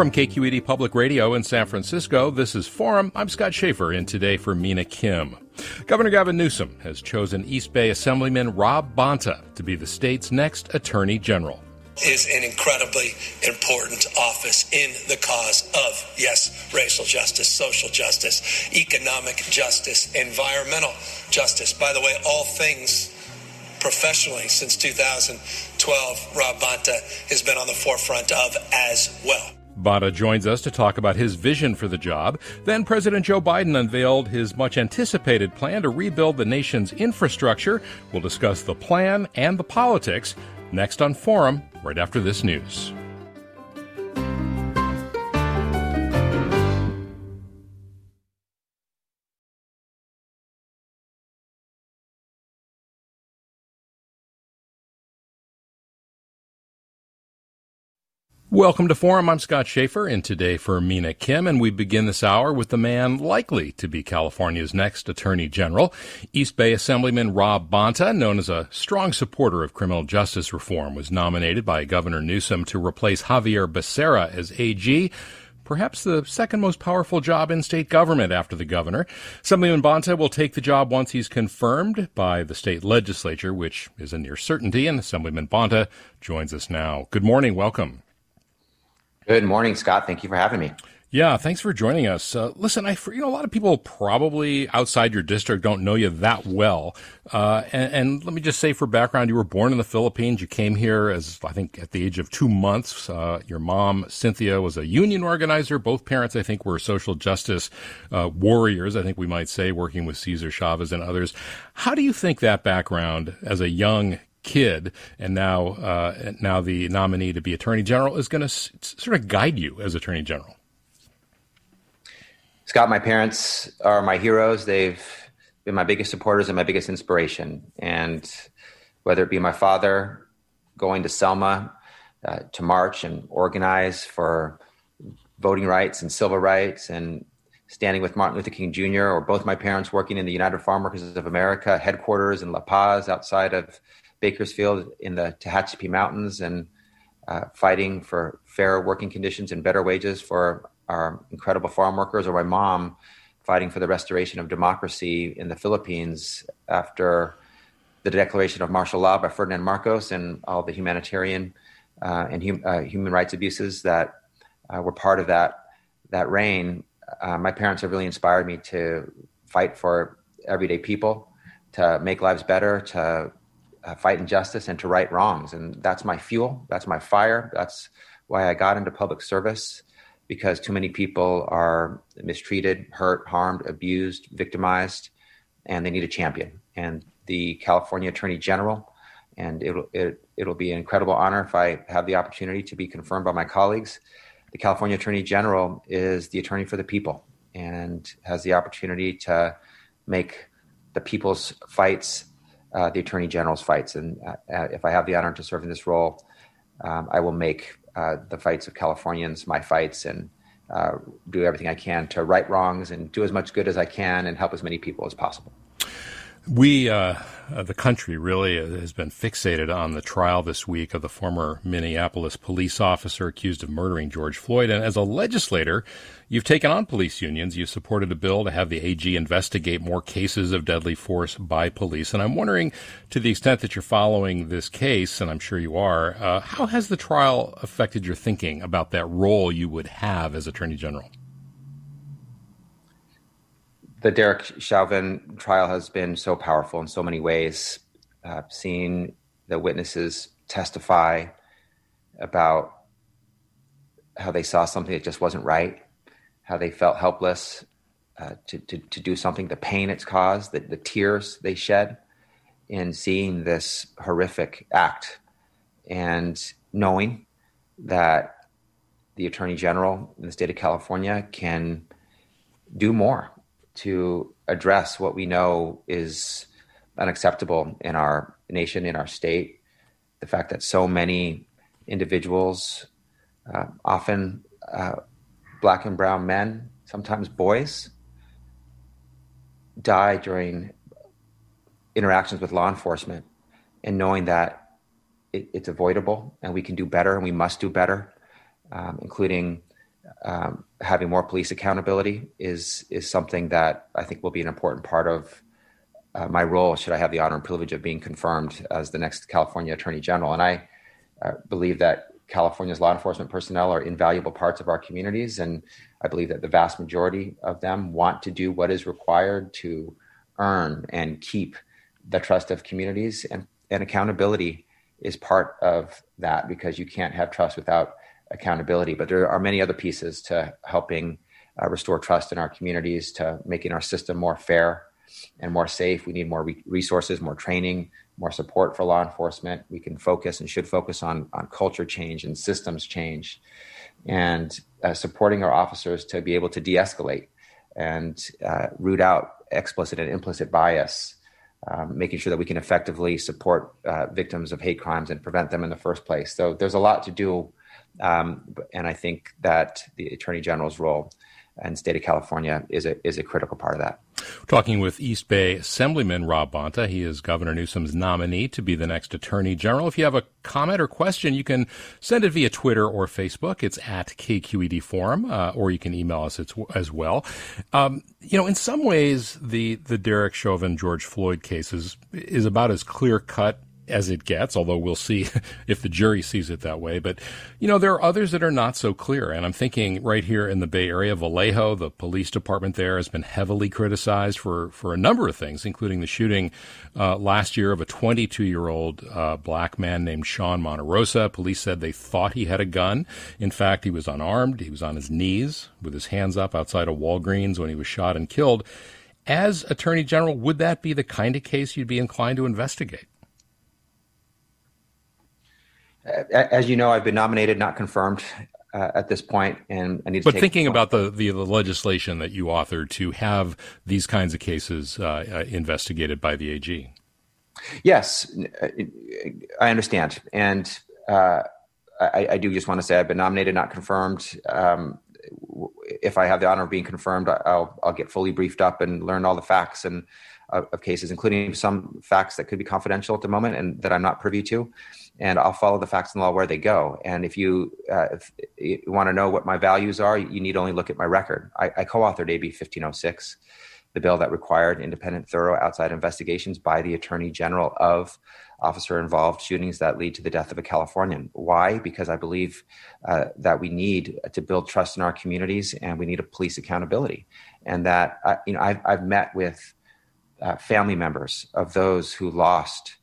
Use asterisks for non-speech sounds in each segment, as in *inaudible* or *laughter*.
From KQED Public Radio in San Francisco, this is Forum. I'm Scott Shafer, in today for Mina Kim. Governor Gavin Newsom has chosen East Bay Assemblyman Rob Bonta to be the state's next Attorney General is an incredibly important office in the cause of, yes, racial justice, social justice, economic justice, environmental justice. By the way, all things professionally since 2012, Rob Bonta has been on the forefront of as well. Bonta joins us to talk about his vision for the job. Then President Joe Biden unveiled his much anticipated plan to rebuild the nation's infrastructure. We'll discuss the plan and the politics next on Forum, right after this news. Welcome to Forum. I'm Scott Shafer, and today for Mina Kim, and we begin this hour with the man likely to be California's next Attorney General. East Bay Assemblyman Rob Bonta, known as a strong supporter of criminal justice reform, was nominated by Governor Newsom to replace Xavier Becerra as AG perhaps the second most powerful job in state government after the governor. Assemblyman Bonta will take the job once he's confirmed by the state legislature, which is a near certainty, and Assemblyman Bonta joins us now. Good morning. Welcome. Good morning, Scott. Thank you for having me. Yeah, thanks for joining us. Uh, listen, I, you know, a lot of people probably outside your district don't know you that well. Uh, and, and, let me just say for background, you were born in the Philippines. You came here as, I think, at the age of two months. Uh, your mom, Cynthia, was a union organizer. Both parents, I think, were social justice uh, warriors, I think we might say, working with Cesar Chavez and others. How do you think that background as a young kid and now uh, now the nominee to be attorney general is going to s- sort of guide you as attorney general scott my parents are my heroes they've been my biggest supporters and my biggest inspiration and whether it be my father going to selma uh, to march and organize for voting rights and civil rights and standing with Martin Luther King Jr., or both my parents working in the United Farm Workers of America headquarters in La Paz outside of Bakersfield in the Tehachapi Mountains and uh, fighting for fair working conditions and better wages for our incredible farm workers, or my mom fighting for the restoration of democracy in the Philippines after the declaration of martial law by Ferdinand Marcos and all the humanitarian uh, and hum, uh, human rights abuses that uh, were part of that that reign. Uh, my parents have really inspired me to fight for everyday people, to make lives better, to uh, fight injustice and to right wrongs. And that's my fuel. That's my fire. That's why I got into public service because too many people are mistreated, hurt, harmed, abused, victimized, and they need a champion. And the California Attorney General, and it'll, it, it'll be an incredible honor if I have the opportunity to be confirmed by my colleagues. The California Attorney General is the attorney for the people and has the opportunity to make the people's fights uh, the attorney general's fights. And uh, uh, if I have the honor to serve in this role, um, I will make uh, the fights of Californians my fights, and uh, do everything I can to right wrongs and do as much good as I can and help as many people as possible. We, uh, uh, the country, really has been fixated on the trial this week of the former Minneapolis police officer accused of murdering George Floyd. And as a legislator, you've taken on police unions. You've supported a bill to have the AG investigate more cases of deadly force by police. And I'm wondering, to the extent that you're following this case, and I'm sure you are, uh, how has the trial affected your thinking about that role you would have as Attorney General? The Derek Chauvin trial has been so powerful in so many ways. Uh, seeing the witnesses testify about how they saw something that just wasn't right, how they felt helpless uh, to, to, to, do something, the pain it's caused, the, the tears they shed in seeing this horrific act, and knowing that the Attorney General in the state of California can do more to address what we know is unacceptable in our nation, in our state. The fact that so many individuals, uh, often uh, black and brown men, sometimes boys, die during interactions with law enforcement, and knowing that it, it's avoidable and we can do better and we must do better, um, including um, having more police accountability is is something that I think will be an important part of uh, my role. Should I have the honor and privilege of being confirmed as the next California Attorney General, and I uh, believe that California's law enforcement personnel are invaluable parts of our communities, and I believe that the vast majority of them want to do what is required to earn and keep the trust of communities, and, and accountability is part of that because you can't have trust without accountability. But there are many other pieces to helping uh, restore trust in our communities, to making our system more fair and more safe. We need more re- resources, more training, more support for law enforcement. We can focus and should focus on on culture change and systems change, and uh, supporting our officers to be able to de-escalate and uh, root out explicit and implicit bias. Um, making sure that we can effectively support uh, victims of hate crimes and prevent them in the first place. So there's a lot to do um, and I think that the Attorney General's role the state of California is a, is a critical part of that. Talking with East Bay Assemblyman Rob Bonta. He is Governor Newsom's nominee to be the next Attorney General. If you have a comment or question, you can send it via Twitter or Facebook. It's at KQED Forum, uh, or you can email us as well. Um, you know, in some ways, the, the Derek Chauvin George Floyd case is, is about as clear cut as it gets, although we'll see *laughs* if the jury sees it that way. But, you know, there are others that are not so clear. And I'm thinking right here in the Bay Area, Vallejo, the police department there has been heavily criticized for, for a number of things, including the shooting uh, last year of a 22 year old uh, black man named Sean Monterrosa. Police said they thought he had a gun. In fact, he was unarmed. He was on his knees with his hands up outside of Walgreens when he was shot and killed. As Attorney General, would that be the kind of case you'd be inclined to investigate? As you know, I've been nominated, not confirmed uh, at this point, and I need. but thinking about the, the, the legislation that you authored to have these kinds of cases uh, uh, investigated by the AG. Yes, I understand, and uh, I, I, do just want to say I've been nominated, not confirmed. Um, if I have the honor of being confirmed, I'll I'll get fully briefed up and learn all the facts and of, of cases, including some facts that could be confidential at the moment and that I'm not privy to and I'll follow the facts and law where they go. And if you, uh, if you want to know what my values are, you need only look at my record. I, I co-authored AB 1506, the bill that required independent, thorough outside investigations by the Attorney General of officer-involved shootings that lead to the death of a Californian. Why? Because I believe uh, that we need to build trust in our communities, and we need a police accountability. And that uh, you know, I've, I've met with uh, family members of those who lost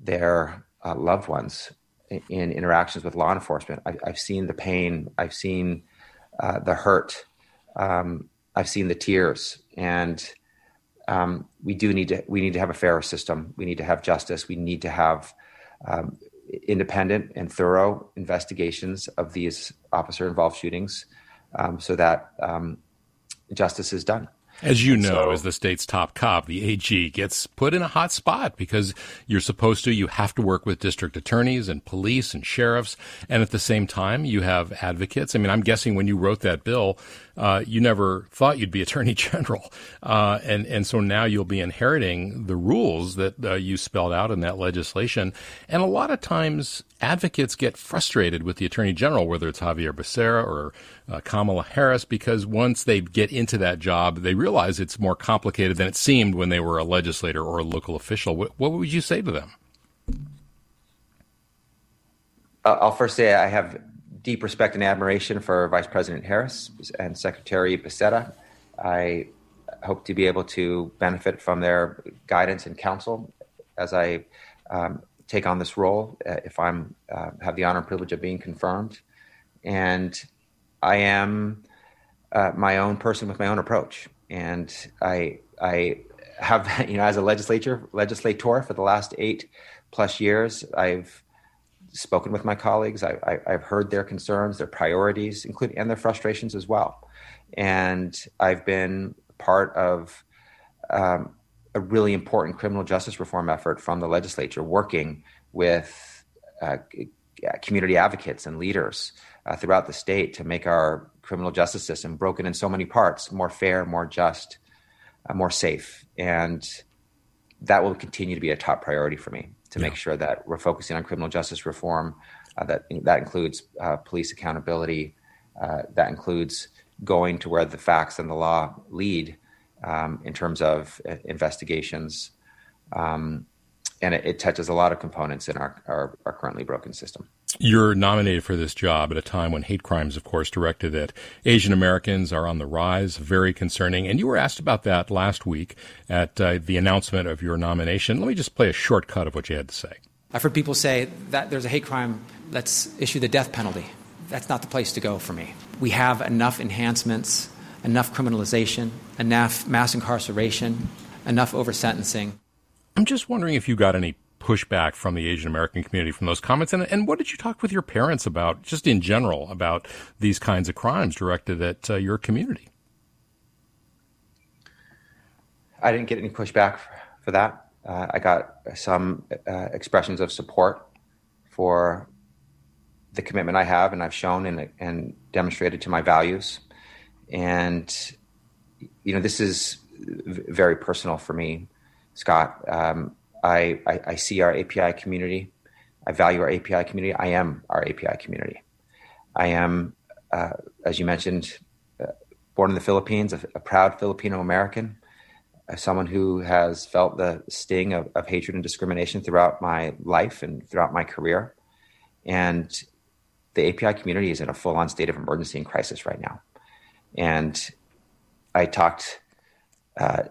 their uh, loved ones in interactions with law enforcement. I, have seen the pain. I've seen uh, the hurt. Um, I've seen the tears, and um, we do need to. We need to have a fairer system. We need to have justice. We need to have um, independent and thorough investigations of these officer-involved shootings, um, so that um, justice is done. As you know, so, as the state's top cop, the AG gets put in a hot spot because you're supposed to, you have to work with district attorneys and police and sheriffs. And at the same time, you have advocates. I mean, I'm guessing when you wrote that bill, uh, you never thought you'd be *laughs* attorney general. Uh, and, and so now you'll be inheriting the rules that uh, you spelled out in that legislation. And a lot of times advocates get frustrated with the attorney general, whether it's Xavier Becerra or uh, Kamala Harris, because once they get into that job, they realize it's more complicated than it seemed when they were a legislator or a local official. What, what would you say to them? Uh, I'll first say I have deep respect and admiration for Vice President Harris and Secretary Becerra. I hope to be able to benefit from their guidance and counsel as I um, take on this role. Uh, if I'm uh, have the honor and privilege of being confirmed, and I am uh, my own person with my own approach, and I I have *laughs* you know as a legislature legislator for the last eight plus years, I've spoken with my colleagues. I, have heard their concerns, their priorities, including and their frustrations as well. And I've been part of um, a really important criminal justice reform effort from the legislature, working with uh, community advocates and leaders uh, throughout the state to make our criminal justice system, broken in so many parts, more fair, more just, uh, more safe. And that will continue to be a top priority for me to yeah. make sure that we're focusing on criminal justice reform. Uh, that that includes uh, police accountability. Uh, that includes going to where the facts and the law lead um, in terms of uh, investigations. Um, and it, it, touches a lot of components in our, our, our currently broken system. You're nominated for this job at a time when hate crimes, of course, directed at Asian Americans are on the rise, very concerning. And you were asked about that last week at uh, the announcement of your nomination. Let me just play a short cut of what you had to say. I've heard people say that there's a hate crime, let's issue the death penalty. That's not the place to go for me. We have enough enhancements, enough criminalization, enough mass incarceration, enough over sentencing. I'm just wondering if you got any pushback from the Asian American community from those comments? And, and what did you talk with your parents about, just in general, about these kinds of crimes directed at uh, your community? I didn't get any pushback for that. Uh, I got some uh, expressions of support for the commitment I have and I've shown and, and demonstrated to my values. And, you know, this is very personal for me, Scott. Um, I, I, I see our API community. I value our API community. I am our API community. I am, uh, as you mentioned, uh, born in the Philippines, a, a proud Filipino American, uh, someone who has felt the sting of, of, hatred and discrimination throughout my life and throughout my career. And the API community is in a full on state of emergency and crisis right now. And I talked uh,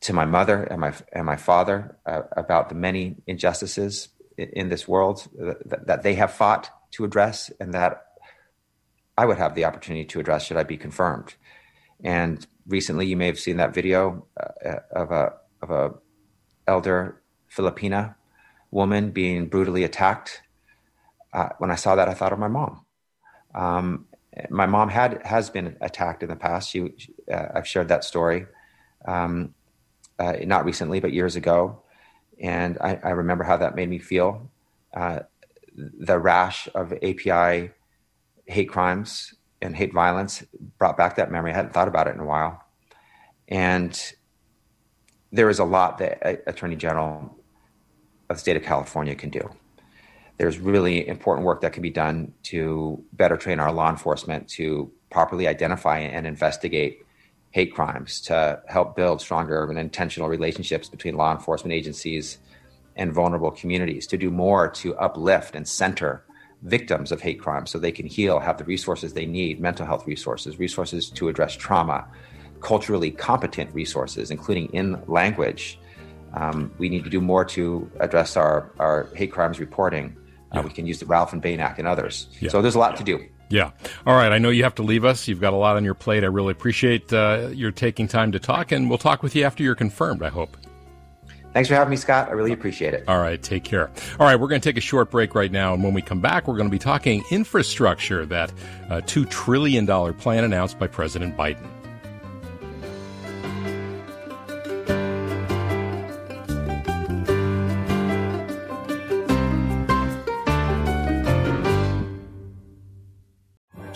to my mother and my and my father uh, about the many injustices in, in this world that, that, they have fought to address, and that I would have the opportunity to address should I be confirmed. And recently, you may have seen that video uh, of a of a elder Filipina woman being brutally attacked. Uh, when I saw that, I thought of my mom. Um, my mom had has been attacked in the past. She, uh, I've shared that story. Um, uh, not recently, but years ago. And I, I remember how that made me feel. Uh, the rash of API hate crimes and hate violence brought back that memory. I hadn't thought about it in a while. And there is a lot that Attorney General of the state of California can do. There's really important work that can be done to better train our law enforcement to properly identify and investigate hate crimes to help build stronger and intentional relationships between law enforcement agencies and vulnerable communities, to do more to uplift and center victims of hate crimes so they can heal, have the resources they need mental health resources, resources to address trauma, culturally competent resources, including in language. Um, we need to do more to address our, our hate crimes reporting. Uh, yeah. we can use the Ralph and Bane Act and others. Yeah. So there's a lot to do. Yeah. All right. I know you have to leave us. You've got a lot on your plate. I really appreciate uh, your taking time to talk, and we'll talk with you after you're confirmed, I hope. Thanks for having me, Scott. I really appreciate it. All right. Take care. All right. We're going to take a short break right now. And when we come back, we're going to be talking infrastructure, that uh, $2 trillion plan announced by President Biden.